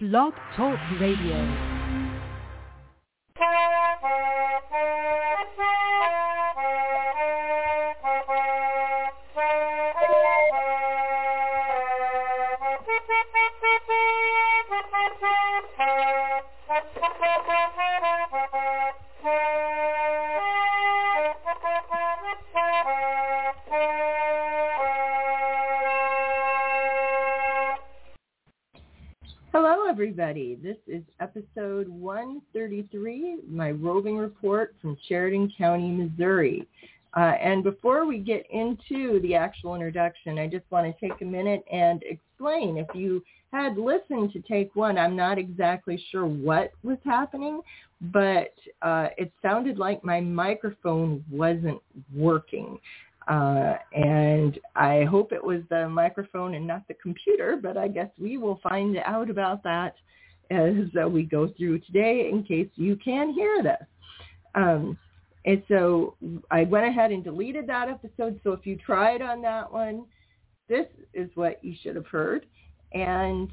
Blog Talk Radio. Everybody. This is episode 133, my roving report from Chariton County, Missouri. Uh, and before we get into the actual introduction, I just want to take a minute and explain. If you had listened to take one, I'm not exactly sure what was happening, but uh, it sounded like my microphone wasn't working. Uh, and I hope it was the microphone and not the computer, but I guess we will find out about that as uh, we go through today in case you can hear this. Um, and so I went ahead and deleted that episode. So if you tried on that one, this is what you should have heard. And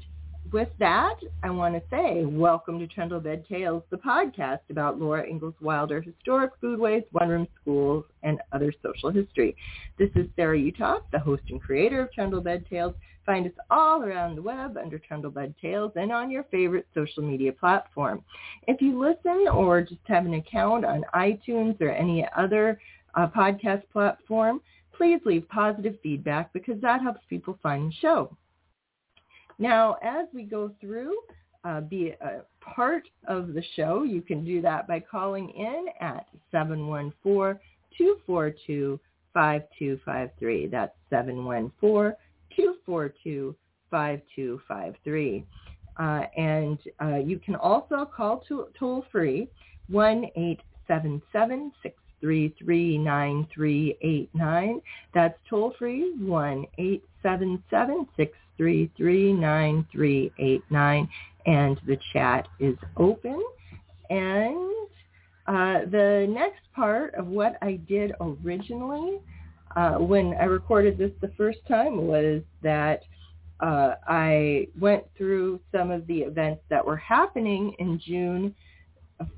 with that, I want to say welcome to Trundle Bed Tales, the podcast about Laura Ingalls Wilder historic foodways, one-room schools, and other social history. This is Sarah Uthoff, the host and creator of Trundle Bed Tales. Find us all around the web under Trundle Bed Tales and on your favorite social media platform. If you listen or just have an account on iTunes or any other uh, podcast platform, please leave positive feedback because that helps people find the show. Now, as we go through, uh, be a part of the show, you can do that by calling in at 714-242-5253. That's 714-242-5253. Uh, and uh, you can also call to, toll free 1-877-633-9389. That's toll free 1-877-633-9389. 3339389 and the chat is open. And uh, the next part of what I did originally uh, when I recorded this the first time was that uh, I went through some of the events that were happening in June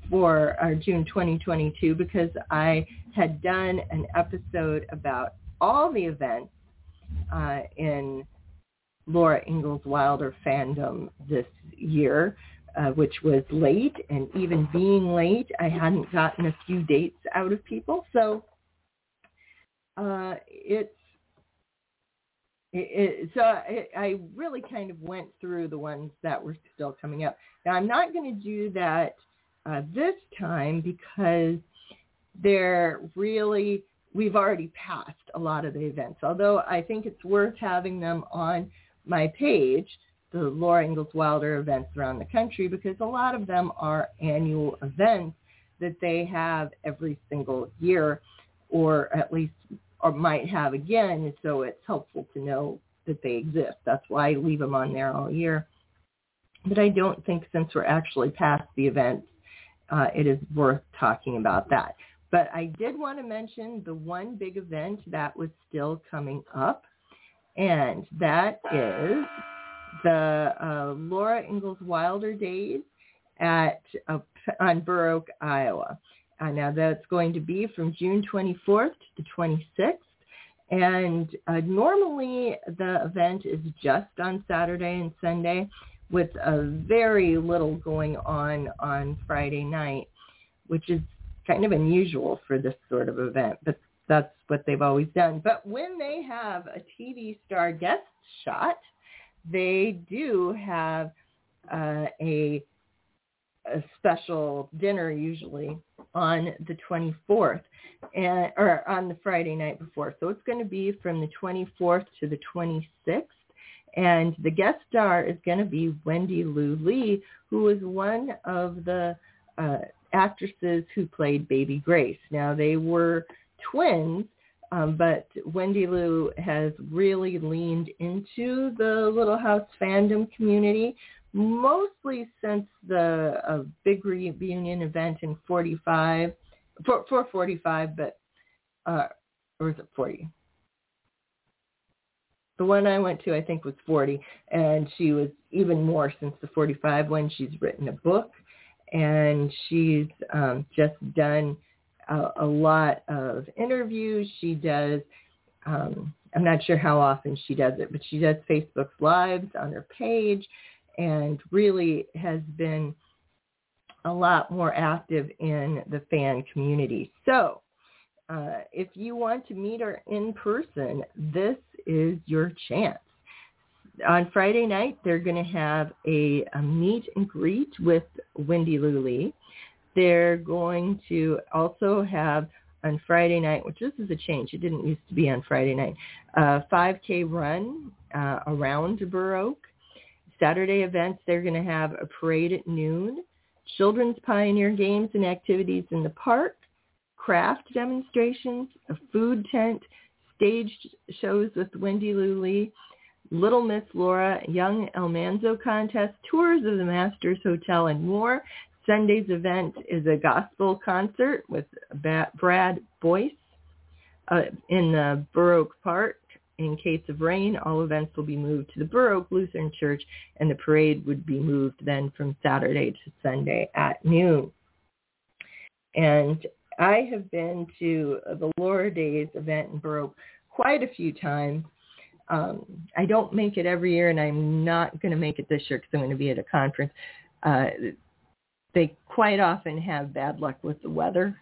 for our June 2022 because I had done an episode about all the events uh, in Laura Ingalls Wilder fandom this year, uh, which was late. And even being late, I hadn't gotten a few dates out of people. So uh, it's it, it, so I, I really kind of went through the ones that were still coming up. Now I'm not going to do that uh, this time because they're really we've already passed a lot of the events. Although I think it's worth having them on my page, the Laura Ingalls Wilder events around the country, because a lot of them are annual events that they have every single year, or at least or might have again. So it's helpful to know that they exist. That's why I leave them on there all year. But I don't think since we're actually past the event, uh, it is worth talking about that. But I did want to mention the one big event that was still coming up and that is the uh, Laura Ingalls Wilder Days at uh, on Burr Iowa. Uh, now that's going to be from June 24th to 26th. And uh, normally the event is just on Saturday and Sunday with a very little going on on Friday night, which is kind of unusual for this sort of event. But that's what they've always done. But when they have a TV star guest shot, they do have uh, a a special dinner usually on the 24th and or on the Friday night before. So it's going to be from the 24th to the 26th and the guest star is going to be Wendy Lou Lee who was one of the uh, actresses who played Baby Grace. Now they were twins, um, but Wendy Lou has really leaned into the Little House fandom community, mostly since the uh, big reunion event in 45, for, for 45, but, uh, or is it 40? the one I went to, I think, was 40, and she was even more since the 45 one. She's written a book, and she's um, just done a, a lot of interviews. She does. Um, I'm not sure how often she does it, but she does Facebook Lives on her page, and really has been a lot more active in the fan community. So uh, if you want to meet her in person, this is your chance. On Friday night, they're going to have a, a meet and greet with Wendy Lou Lee. They're going to also have on Friday night, which this is a change. It didn't used to be on Friday night. A 5K run uh, around Oak. Saturday events, they're going to have a parade at noon, children's pioneer games and activities in the park, craft demonstrations, a food tent, staged shows with Wendy Lou Lee, Little Miss Laura, Young Almanzo contest, tours of the Masters Hotel, and more. Sunday's event is a gospel concert with Brad Boyce uh, in the Burr Oak Park. In case of rain, all events will be moved to the Burr Oak Lutheran Church, and the parade would be moved then from Saturday to Sunday at noon. And I have been to the Laura Days event in Burr Oak quite a few times. Um, I don't make it every year, and I'm not going to make it this year because I'm going to be at a conference. Uh, they quite often have bad luck with the weather,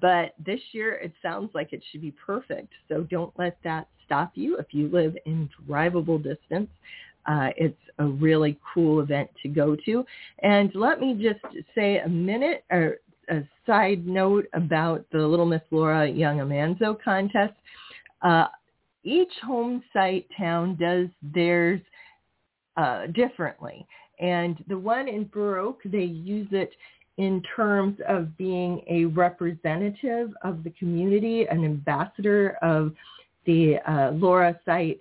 but this year it sounds like it should be perfect. So don't let that stop you if you live in drivable distance. Uh, it's a really cool event to go to. And let me just say a minute or a side note about the Little Miss Laura Young Almanzo contest. Uh, each home site town does theirs uh, differently. And the one in Oak, they use it in terms of being a representative of the community, an ambassador of the uh, Laura site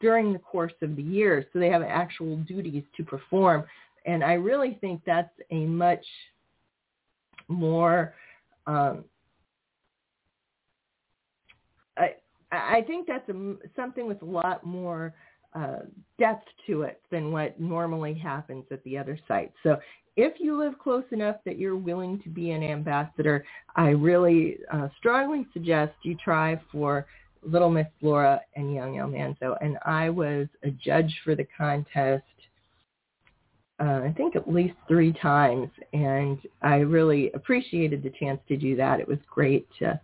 during the course of the year. So they have actual duties to perform. And I really think that's a much more, um, I, I think that's a, something with a lot more uh, depth to it than what normally happens at the other sites. So if you live close enough that you're willing to be an ambassador, I really uh, strongly suggest you try for Little Miss Laura and Young Almanzo. And I was a judge for the contest, uh, I think at least three times. And I really appreciated the chance to do that. It was great to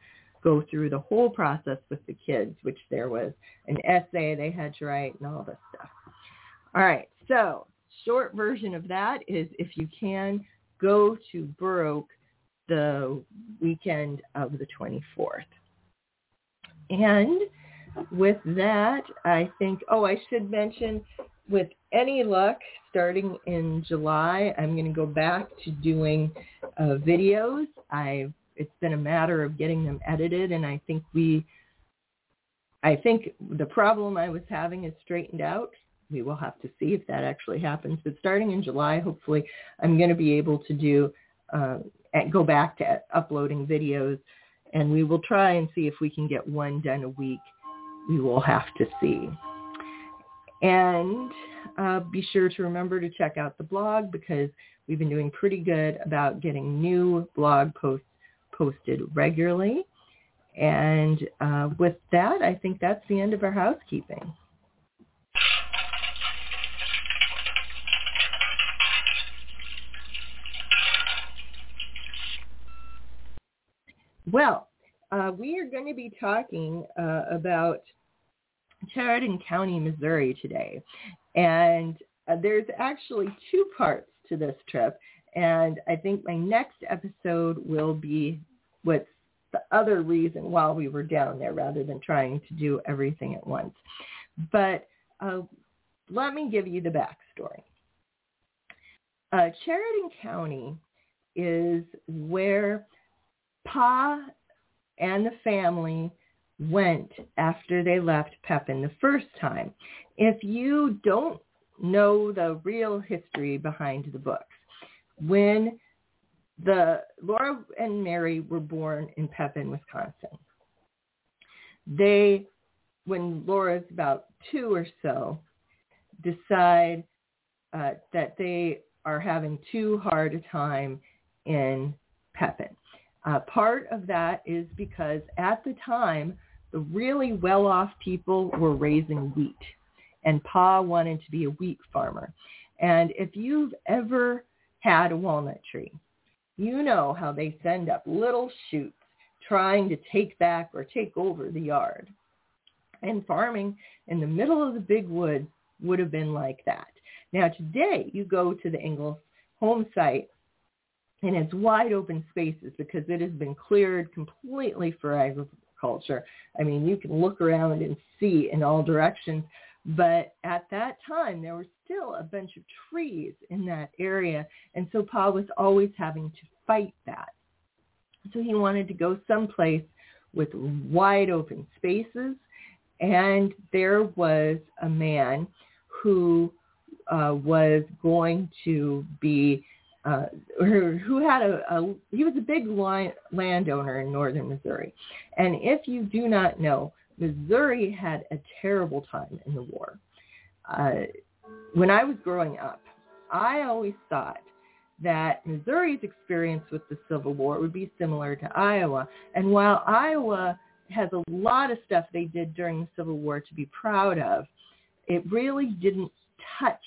go through the whole process with the kids, which there was an essay they had to write and all this stuff. All right, so short version of that is if you can, go to Oak the weekend of the 24th. And with that, I think, oh, I should mention with any luck, starting in July, I'm going to go back to doing uh, videos. I've it's been a matter of getting them edited and I think we I think the problem I was having is straightened out. We will have to see if that actually happens. But starting in July, hopefully, I'm going to be able to do uh, go back to uploading videos, and we will try and see if we can get one done a week. We will have to see. And uh, be sure to remember to check out the blog because we've been doing pretty good about getting new blog posts posted regularly. And uh, with that, I think that's the end of our housekeeping. Well, uh, we are going to be talking uh, about Chariton County, Missouri today. And uh, there's actually two parts to this trip. And I think my next episode will be what's the other reason why we were down there rather than trying to do everything at once. But uh, let me give you the backstory. Uh, Chariton County is where Pa and the family went after they left Pepin the first time. If you don't know the real history behind the books, when the Laura and Mary were born in Pepin, Wisconsin. They when Laura's about two or so, decide uh, that they are having too hard a time in Pepin. Uh, part of that is because at the time, the really well-off people were raising wheat, and Pa wanted to be a wheat farmer. And if you've ever had a walnut tree, you know how they send up little shoots trying to take back or take over the yard. And farming in the middle of the big woods would have been like that. Now today you go to the Ingalls home site and it's wide open spaces because it has been cleared completely for agriculture. I mean, you can look around and see in all directions. But at that time, there was still a bunch of trees in that area. And so Pa was always having to fight that. So he wanted to go someplace with wide open spaces. And there was a man who uh, was going to be uh, who had a, a, he was a big landowner in northern Missouri. And if you do not know, Missouri had a terrible time in the war. Uh, when I was growing up, I always thought that Missouri's experience with the Civil War would be similar to Iowa. And while Iowa has a lot of stuff they did during the Civil War to be proud of, it really didn't touch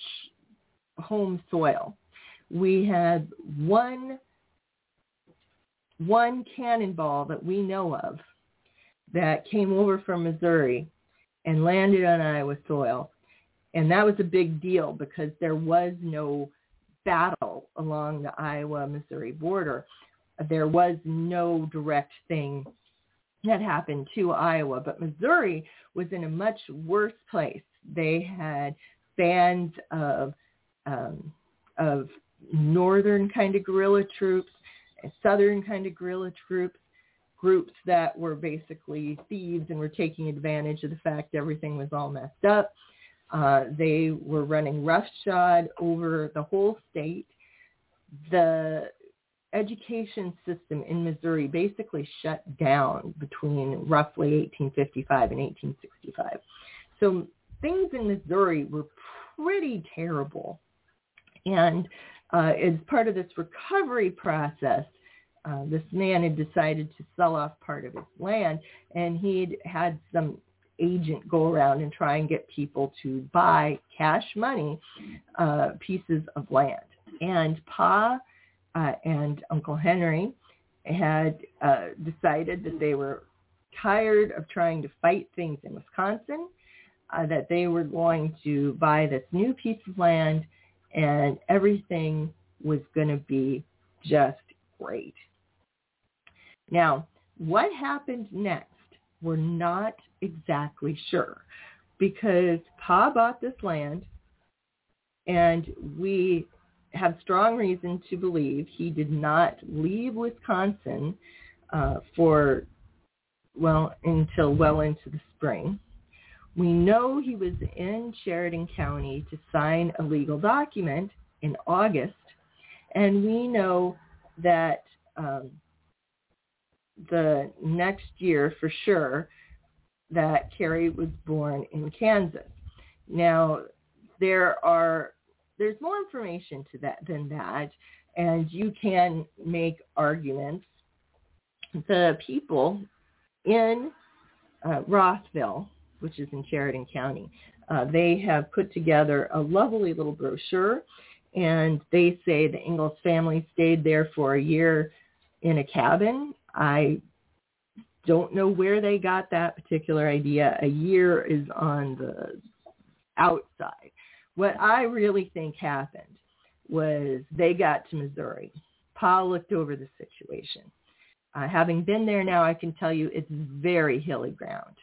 home soil we had one one cannonball that we know of that came over from Missouri and landed on Iowa soil. And that was a big deal because there was no battle along the Iowa-Missouri border. There was no direct thing that happened to Iowa, but Missouri was in a much worse place. They had bands of um, of northern kind of guerrilla troops, southern kind of guerrilla troops, groups that were basically thieves and were taking advantage of the fact everything was all messed up. Uh, they were running roughshod over the whole state. The education system in Missouri basically shut down between roughly 1855 and 1865. So things in Missouri were pretty terrible. And uh, as part of this recovery process, uh, this man had decided to sell off part of his land, and he'd had some agent go around and try and get people to buy cash money uh, pieces of land. And Pa uh, and Uncle Henry had uh, decided that they were tired of trying to fight things in Wisconsin, uh, that they were going to buy this new piece of land and everything was going to be just great. Now, what happened next, we're not exactly sure because Pa bought this land and we have strong reason to believe he did not leave Wisconsin uh, for, well, until well into the spring. We know he was in Chariton County to sign a legal document in August, and we know that um, the next year for sure that Carrie was born in Kansas. Now, there are there's more information to that than that, and you can make arguments. The people in uh, Rothville which is in Chariton County. Uh, they have put together a lovely little brochure, and they say the Ingalls family stayed there for a year in a cabin. I don't know where they got that particular idea. A year is on the outside. What I really think happened was they got to Missouri. Paul looked over the situation. Uh, having been there now, I can tell you it's very hilly ground.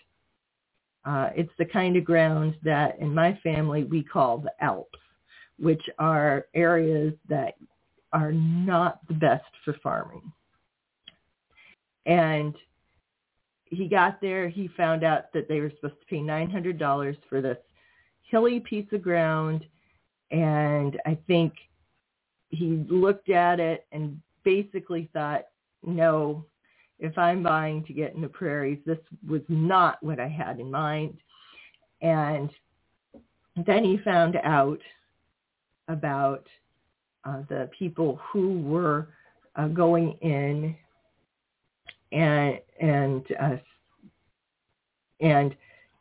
Uh, it's the kind of ground that in my family we call the Alps, which are areas that are not the best for farming. And he got there, he found out that they were supposed to pay $900 for this hilly piece of ground. And I think he looked at it and basically thought, no, if I'm buying to get in the prairies, this was not what I had in mind. And then he found out about uh, the people who were uh, going in and and uh, and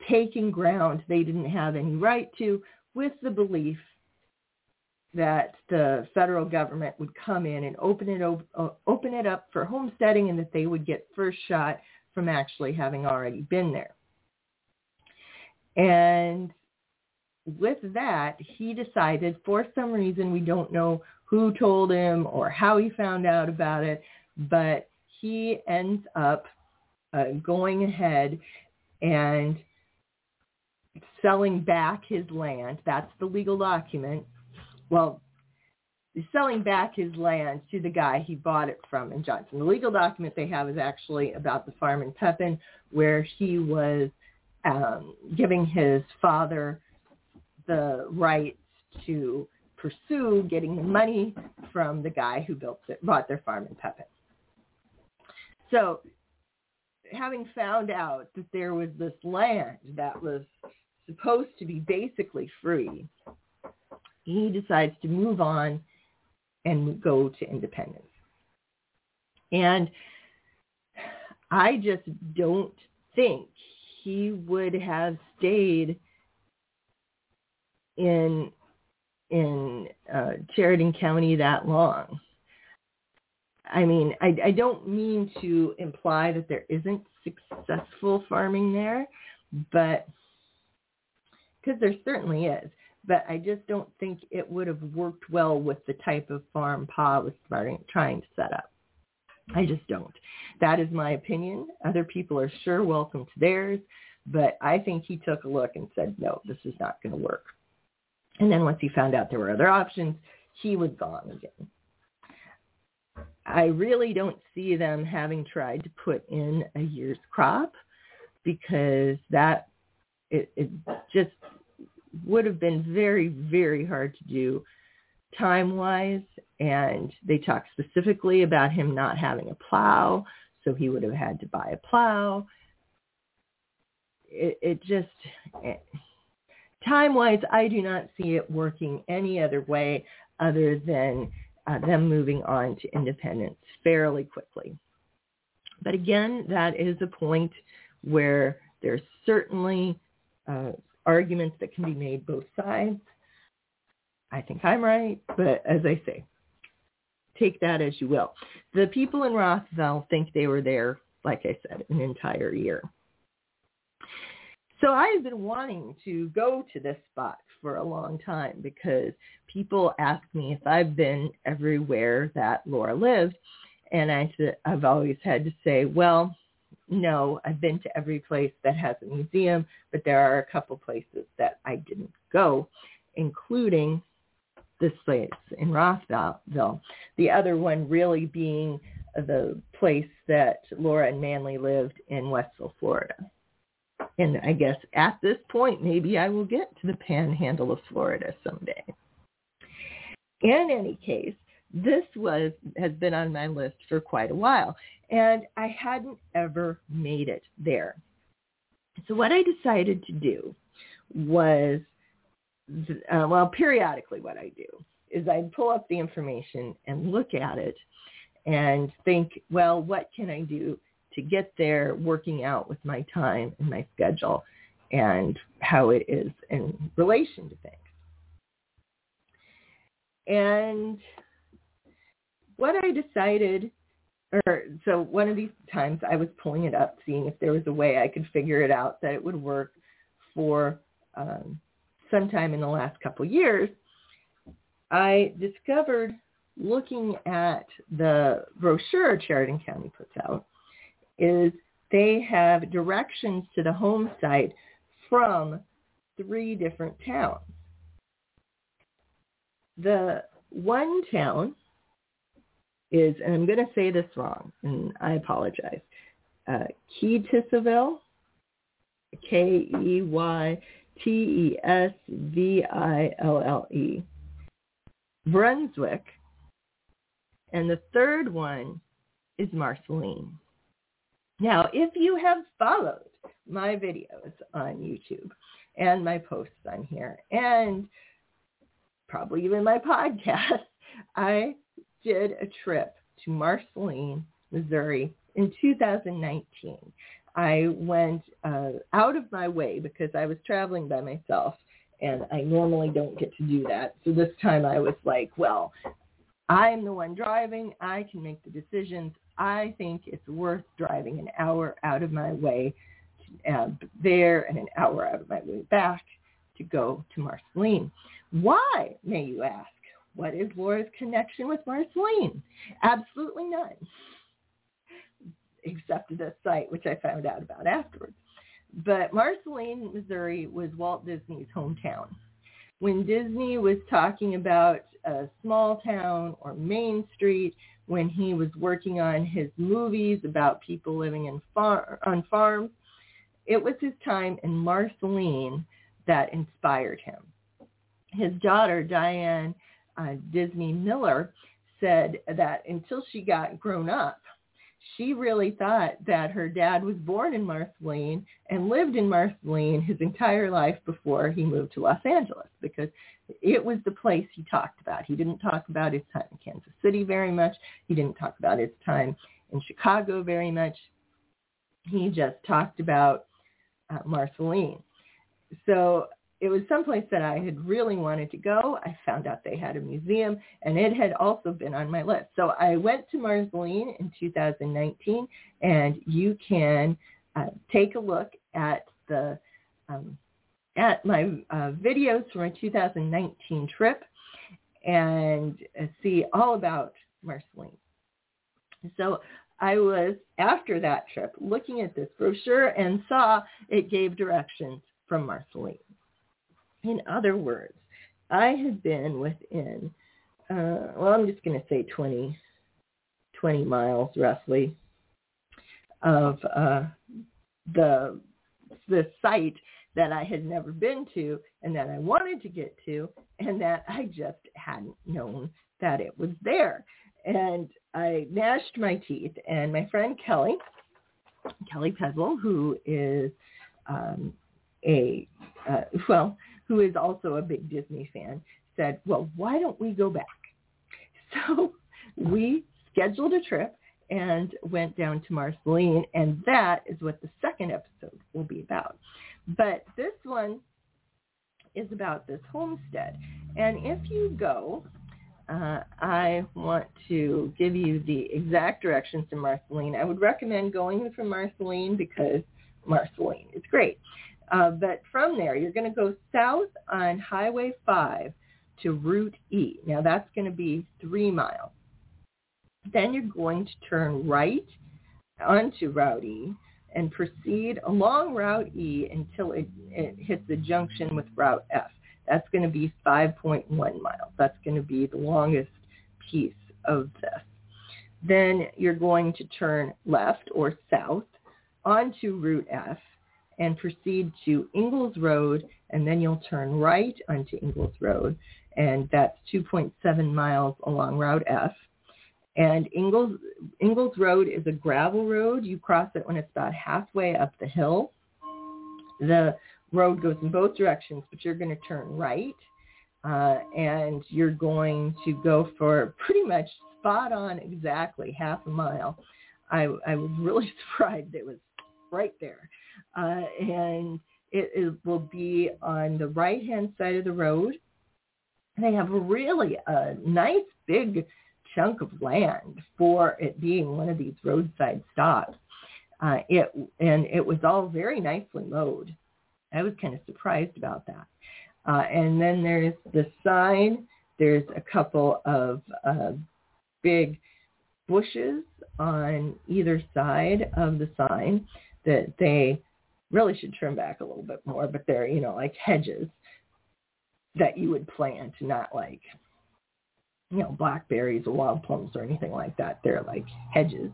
taking ground they didn't have any right to, with the belief that the federal government would come in and open it op- open it up for homesteading, and that they would get first shot from actually having already been there. And with that, he decided for some reason, we don't know who told him or how he found out about it, but he ends up uh, going ahead and selling back his land. That's the legal document. Well, selling back his land to the guy he bought it from in Johnson. The legal document they have is actually about the farm in Pepin where he was um, giving his father the rights to pursue getting the money from the guy who built it, bought their farm in Pepin. So having found out that there was this land that was supposed to be basically free, he decides to move on and go to independence. And I just don't think he would have stayed in in uh, Chariton County that long. I mean, I, I don't mean to imply that there isn't successful farming there, but because there certainly is. But I just don't think it would have worked well with the type of farm Pa was trying to set up. I just don't. That is my opinion. Other people are sure welcome to theirs, but I think he took a look and said, no, this is not going to work. And then once he found out there were other options, he was gone again. I really don't see them having tried to put in a year's crop because that it, it just would have been very, very hard to do time-wise. And they talk specifically about him not having a plow, so he would have had to buy a plow. It, it just, it, time-wise, I do not see it working any other way other than uh, them moving on to independence fairly quickly. But again, that is a point where there's certainly uh, arguments that can be made both sides. I think I'm right, but as I say, take that as you will. The people in Rothville think they were there, like I said, an entire year. So I've been wanting to go to this spot for a long time because people ask me if I've been everywhere that Laura lived. And I said, I've always had to say, well, no, I've been to every place that has a museum, but there are a couple places that I didn't go, including this place in Rothville. The other one really being the place that Laura and Manly lived in Westville, Florida. And I guess at this point, maybe I will get to the panhandle of Florida someday. In any case, this was has been on my list for quite a while, and I hadn't ever made it there. So what I decided to do was, uh, well, periodically what I do is I pull up the information and look at it and think, well, what can I do to get there working out with my time and my schedule and how it is in relation to things. And what I decided, or so one of these times I was pulling it up, seeing if there was a way I could figure it out that it would work for um, sometime in the last couple years, I discovered looking at the brochure Chariton County puts out is they have directions to the home site from three different towns. The one town is, and I'm going to say this wrong, and I apologize, uh, Keytesville, K-E-Y-T-E-S-V-I-L-L-E, Brunswick, and the third one is Marceline. Now, if you have followed my videos on YouTube and my posts on here and probably even my podcast, I did a trip to Marceline, Missouri in 2019. I went uh, out of my way because I was traveling by myself and I normally don't get to do that. So this time I was like, well, I'm the one driving. I can make the decisions. I think it's worth driving an hour out of my way uh, there and an hour out of my way back to go to Marceline. Why, may you ask? What is Laura's connection with Marceline? Absolutely none, except this site, which I found out about afterwards. But Marceline, Missouri was Walt Disney's hometown. When Disney was talking about a small town or Main Street, when he was working on his movies about people living in far- on farms, it was his time in Marceline that inspired him. His daughter, Diane uh, Disney Miller, said that until she got grown up, she really thought that her dad was born in Marceline and lived in Marceline his entire life before he moved to Los Angeles because it was the place he talked about. He didn't talk about his time in Kansas City very much. He didn't talk about his time in Chicago very much. He just talked about uh, Marceline. So it was someplace that I had really wanted to go. I found out they had a museum and it had also been on my list. So I went to Marceline in 2019 and you can uh, take a look at the um, at my uh, videos from my 2019 trip and uh, see all about Marceline. So I was, after that trip, looking at this brochure and saw it gave directions from Marceline. In other words, I had been within, uh, well, I'm just going to say 20, 20 miles roughly of uh, the the site that I had never been to and that I wanted to get to and that I just hadn't known that it was there. And I gnashed my teeth and my friend Kelly, Kelly Pezel, who is um, a, uh, well, who is also a big Disney fan, said, well, why don't we go back? So we scheduled a trip and went down to Marceline, and that is what the second episode will be about. But this one is about this homestead. And if you go, uh, I want to give you the exact directions to Marceline. I would recommend going from Marceline because Marceline is great. Uh, but from there, you're going to go south on Highway 5 to Route E. Now that's going to be three miles. Then you're going to turn right onto Route E and proceed along Route E until it, it hits the junction with Route F. That's going to be 5.1 miles. That's going to be the longest piece of this. Then you're going to turn left or south onto Route F and proceed to Ingalls Road, and then you'll turn right onto Ingalls Road, and that's 2.7 miles along Route F. And Ingalls, Ingalls Road is a gravel road. You cross it when it's about halfway up the hill. The road goes in both directions, but you're going to turn right. Uh, and you're going to go for pretty much spot on exactly half a mile. I, I was really surprised it was right there uh, and it, it will be on the right-hand side of the road. They have really a nice big chunk of land for it being one of these roadside stops. Uh, it and it was all very nicely mowed. I was kind of surprised about that. Uh, and then there's the sign. There's a couple of uh, big bushes on either side of the sign that they really should trim back a little bit more, but they're, you know, like hedges that you would plant, not like, you know, blackberries or wild plums or anything like that. They're like hedges.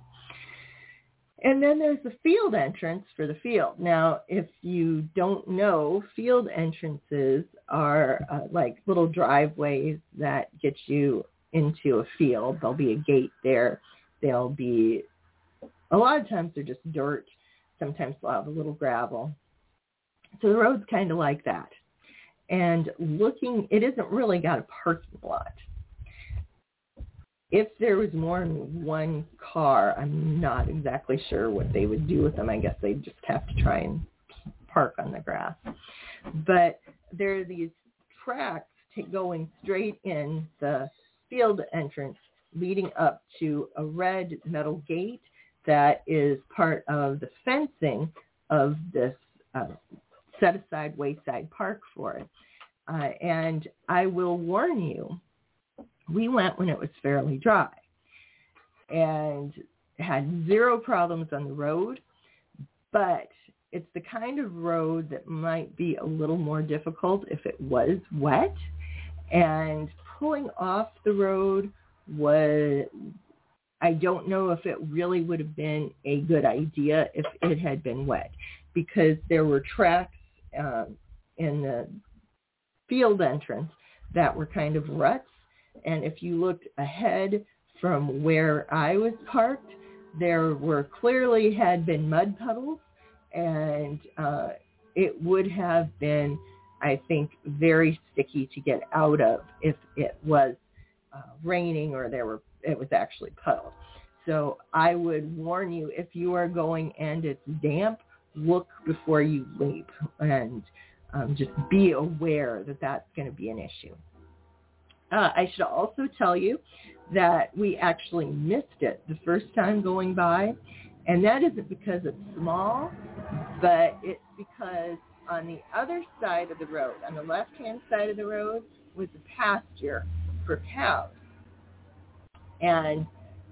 And then there's the field entrance for the field. Now, if you don't know, field entrances are uh, like little driveways that get you into a field. There'll be a gate there. There'll be A lot of times they're just dirt. Sometimes they'll have a little gravel. So the road's kind of like that. And looking, it isn't really got a parking lot. If there was more than one car, I'm not exactly sure what they would do with them. I guess they'd just have to try and park on the grass. But there are these tracks going straight in the field entrance leading up to a red metal gate that is part of the fencing of this uh, set aside wayside park for it. Uh, and I will warn you, we went when it was fairly dry and had zero problems on the road, but it's the kind of road that might be a little more difficult if it was wet. And pulling off the road was, I don't know if it really would have been a good idea if it had been wet because there were tracks um, in the field entrance that were kind of ruts. And if you looked ahead from where I was parked, there were clearly had been mud puddles and uh, it would have been, I think, very sticky to get out of if it was uh, raining or there were it was actually puddled. So I would warn you if you are going and it's damp, look before you leap and um, just be aware that that's going to be an issue. Uh, I should also tell you that we actually missed it the first time going by. And that isn't because it's small, but it's because on the other side of the road, on the left-hand side of the road, was a pasture for cows. And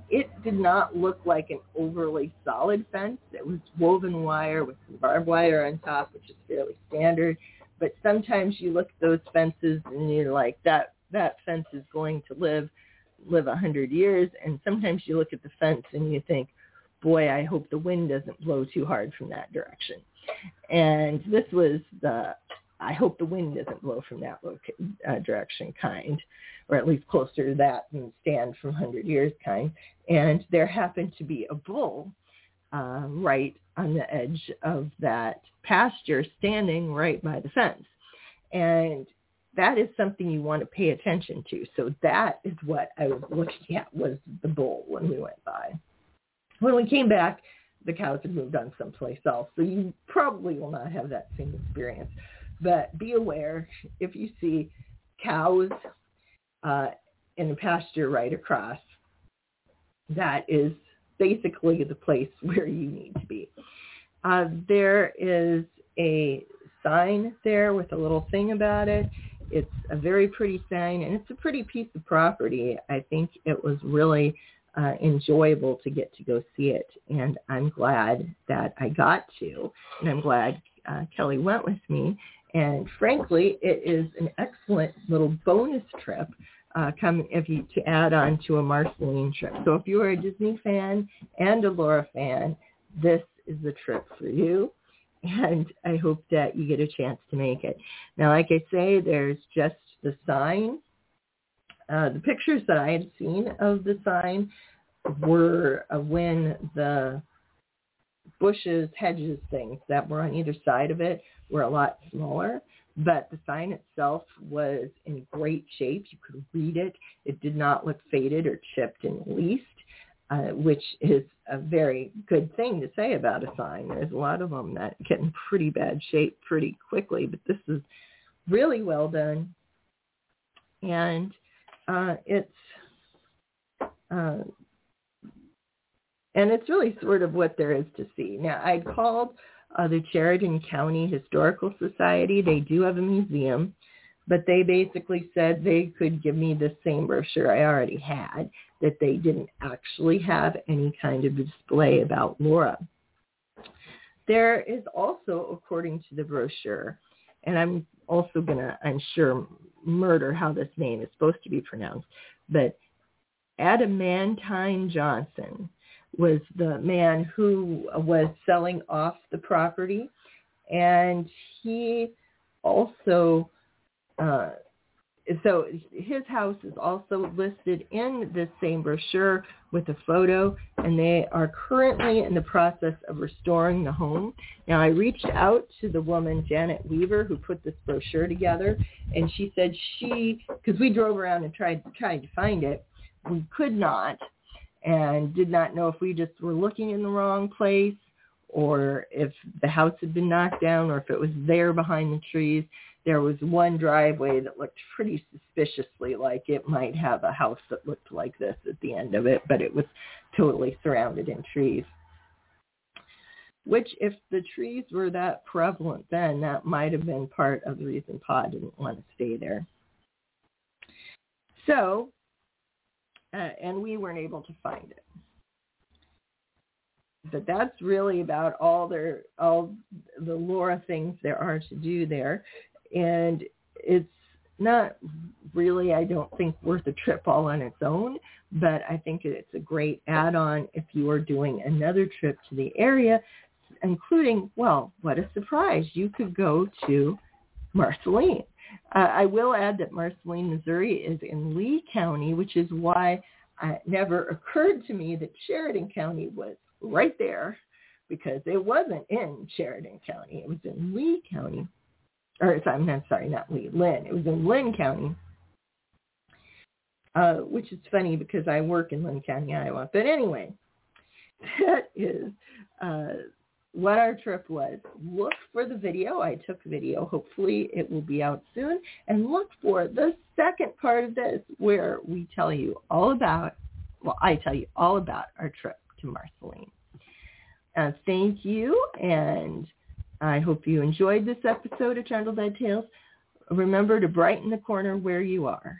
it did not look like an overly solid fence. It was woven wire with some barbed wire on top, which is fairly standard. But sometimes you look at those fences and you're like, that that fence is going to live live a hundred years. And sometimes you look at the fence and you think, boy, I hope the wind doesn't blow too hard from that direction. And this was the, I hope the wind doesn't blow from that uh, direction kind, or at least closer to that than stand from 100 years kind. And there happened to be a bull uh, right on the edge of that pasture standing right by the fence. And that is something you want to pay attention to. So that is what I was looking at was the bull when we went by. When we came back, the cows had moved on someplace else. So you probably will not have that same experience. But be aware if you see cows uh, in the pasture right across, that is basically the place where you need to be. Uh, there is a sign there with a little thing about it. It's a very pretty sign and it's a pretty piece of property. I think it was really uh, enjoyable to get to go see it. And I'm glad that I got to. And I'm glad uh, Kelly went with me. And frankly, it is an excellent little bonus trip uh, come if you to add on to a Marceline trip. So if you are a Disney fan and a Laura fan, this is the trip for you. And I hope that you get a chance to make it. Now, like I say, there's just the sign uh, the pictures that I had seen of the sign were uh, when the bushes, hedges, things that were on either side of it were a lot smaller. But the sign itself was in great shape. You could read it. It did not look faded or chipped in the least, uh, which is a very good thing to say about a sign. There's a lot of them that get in pretty bad shape pretty quickly, but this is really well done. And uh, it's uh, and it's really sort of what there is to see. Now, I called uh, the Chariton County Historical Society. They do have a museum, but they basically said they could give me the same brochure I already had, that they didn't actually have any kind of display about Laura. There is also, according to the brochure, and I'm also going to, I'm sure, murder how this name is supposed to be pronounced, but Adamantine Johnson was the man who was selling off the property. And he also uh, so his house is also listed in this same brochure with a photo and they are currently in the process of restoring the home. Now I reached out to the woman Janet Weaver who put this brochure together and she said she because we drove around and tried tried to find it we could not and did not know if we just were looking in the wrong place or if the house had been knocked down or if it was there behind the trees there was one driveway that looked pretty suspiciously like it might have a house that looked like this at the end of it, but it was totally surrounded in trees. Which, if the trees were that prevalent then, that might have been part of the reason Pa didn't want to stay there. So, uh, and we weren't able to find it. But that's really about all there, all the Laura things there are to do there and it's not really, I don't think, worth a trip all on its own, but I think it's a great add-on if you are doing another trip to the area, including, well, what a surprise. You could go to Marceline. Uh, I will add that Marceline, Missouri is in Lee County, which is why it never occurred to me that Chariton County was right there because it wasn't in Chariton County. It was in Lee County or I'm sorry, not Lee, Linn. It was in Linn County, uh, which is funny because I work in Linn County, Iowa. But anyway, that is uh, what our trip was. Look for the video. I took video. Hopefully it will be out soon. And look for the second part of this where we tell you all about, well, I tell you all about our trip to Marceline. Uh, thank you and I hope you enjoyed this episode of Trundlebed Tales. Remember to brighten the corner where you are.